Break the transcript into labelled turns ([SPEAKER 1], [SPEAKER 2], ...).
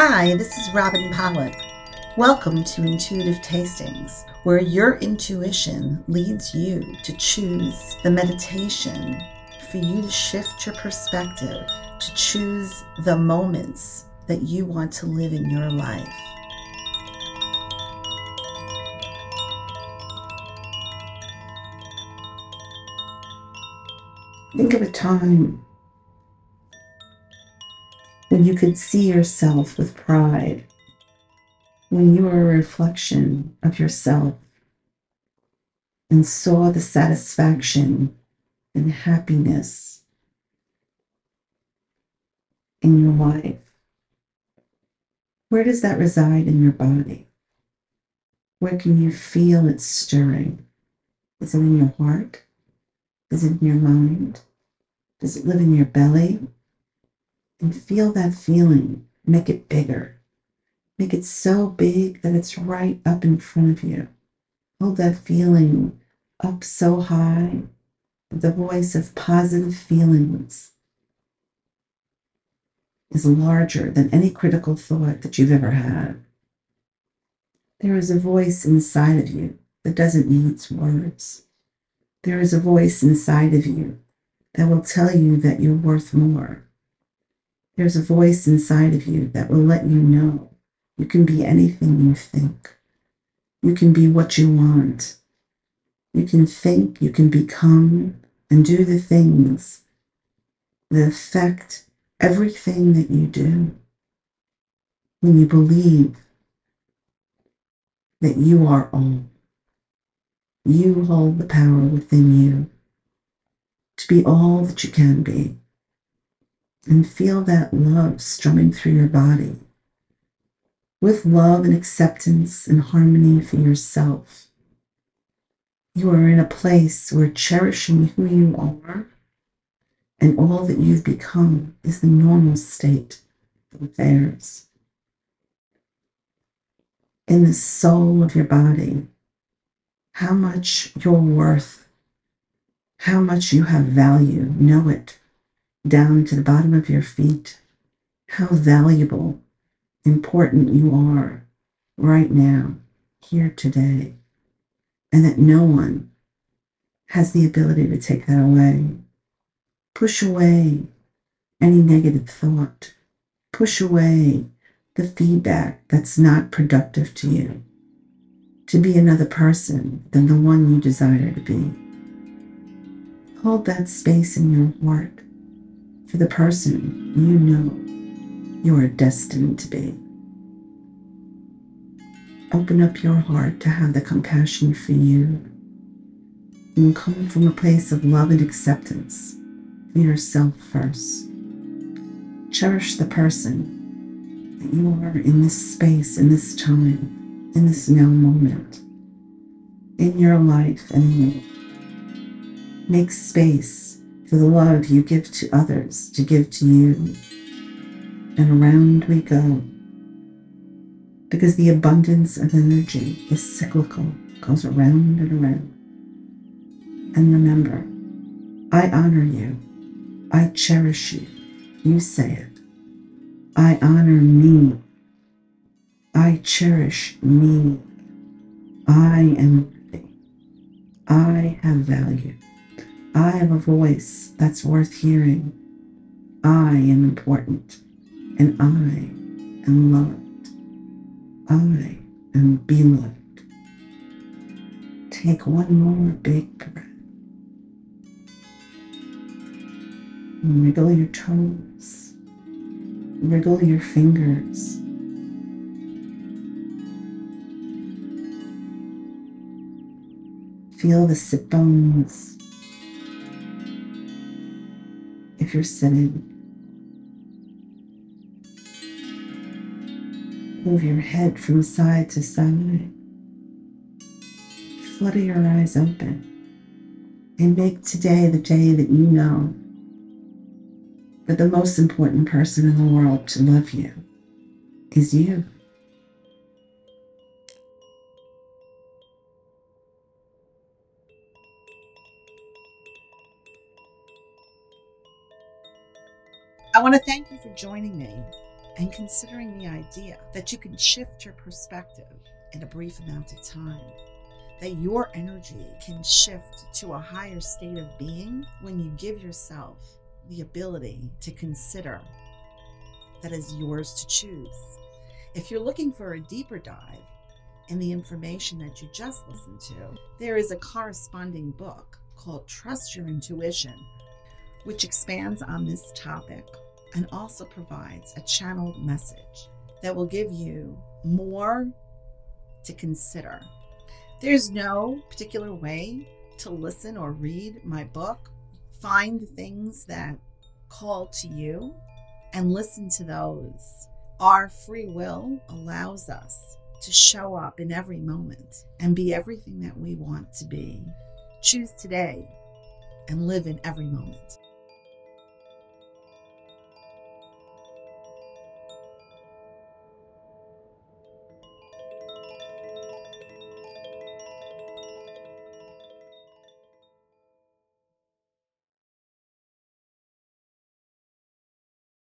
[SPEAKER 1] Hi, this is Robin Pollak. Welcome to Intuitive Tastings, where your intuition leads you to choose the meditation for you to shift your perspective, to choose the moments that you want to live in your life. Think of a time when you could see yourself with pride, when you were a reflection of yourself and saw the satisfaction and happiness in your life. Where does that reside in your body? Where can you feel it stirring? Is it in your heart? Is it in your mind? Does it live in your belly? And feel that feeling. Make it bigger. Make it so big that it's right up in front of you. Hold that feeling up so high. The voice of positive feelings is larger than any critical thought that you've ever had. There is a voice inside of you that doesn't need words. There is a voice inside of you that will tell you that you're worth more there's a voice inside of you that will let you know you can be anything you think. You can be what you want. You can think, you can become, and do the things that affect everything that you do. When you believe that you are all, you hold the power within you to be all that you can be and feel that love strumming through your body with love and acceptance and harmony for yourself. You are in a place where cherishing who you are and all that you've become is the normal state of affairs. In the soul of your body, how much you're worth, how much you have value, know it down to the bottom of your feet, how valuable, important you are right now, here today, and that no one has the ability to take that away. Push away any negative thought. Push away the feedback that's not productive to you. To be another person than the one you desire to be. Hold that space in your heart for the person you know you are destined to be. Open up your heart to have the compassion for you and come from a place of love and acceptance for yourself first. Cherish the person that you are in this space, in this time, in this now moment, in your life and Make space for the love you give to others to give to you. And around we go. Because the abundance of energy is cyclical, goes around and around. And remember, I honor you. I cherish you. You say it. I honor me. I cherish me. I am worthy. I have value. I have a voice that's worth hearing. I am important and I am loved. I am beloved. Take one more big breath. Wriggle your toes. Wriggle your fingers. Feel the sit bones if you're sitting. Move your head from side to side. Flutter your eyes open and make today the day that you know that the most important person in the world to love you is you. I want to thank you for joining me and considering the idea that you can shift your perspective in a brief amount of time, that your energy can shift to a higher state of being when you give yourself the ability to consider that is yours to choose. If you're looking for a deeper dive in the information that you just listened to, there is a corresponding book called Trust Your Intuition, which expands on this topic and also provides a channeled message that will give you more to consider. There's no particular way to listen or read my book. Find the things that call to you and listen to those. Our free will allows us to show up in every moment and be everything that we want to be. Choose today and live in every moment.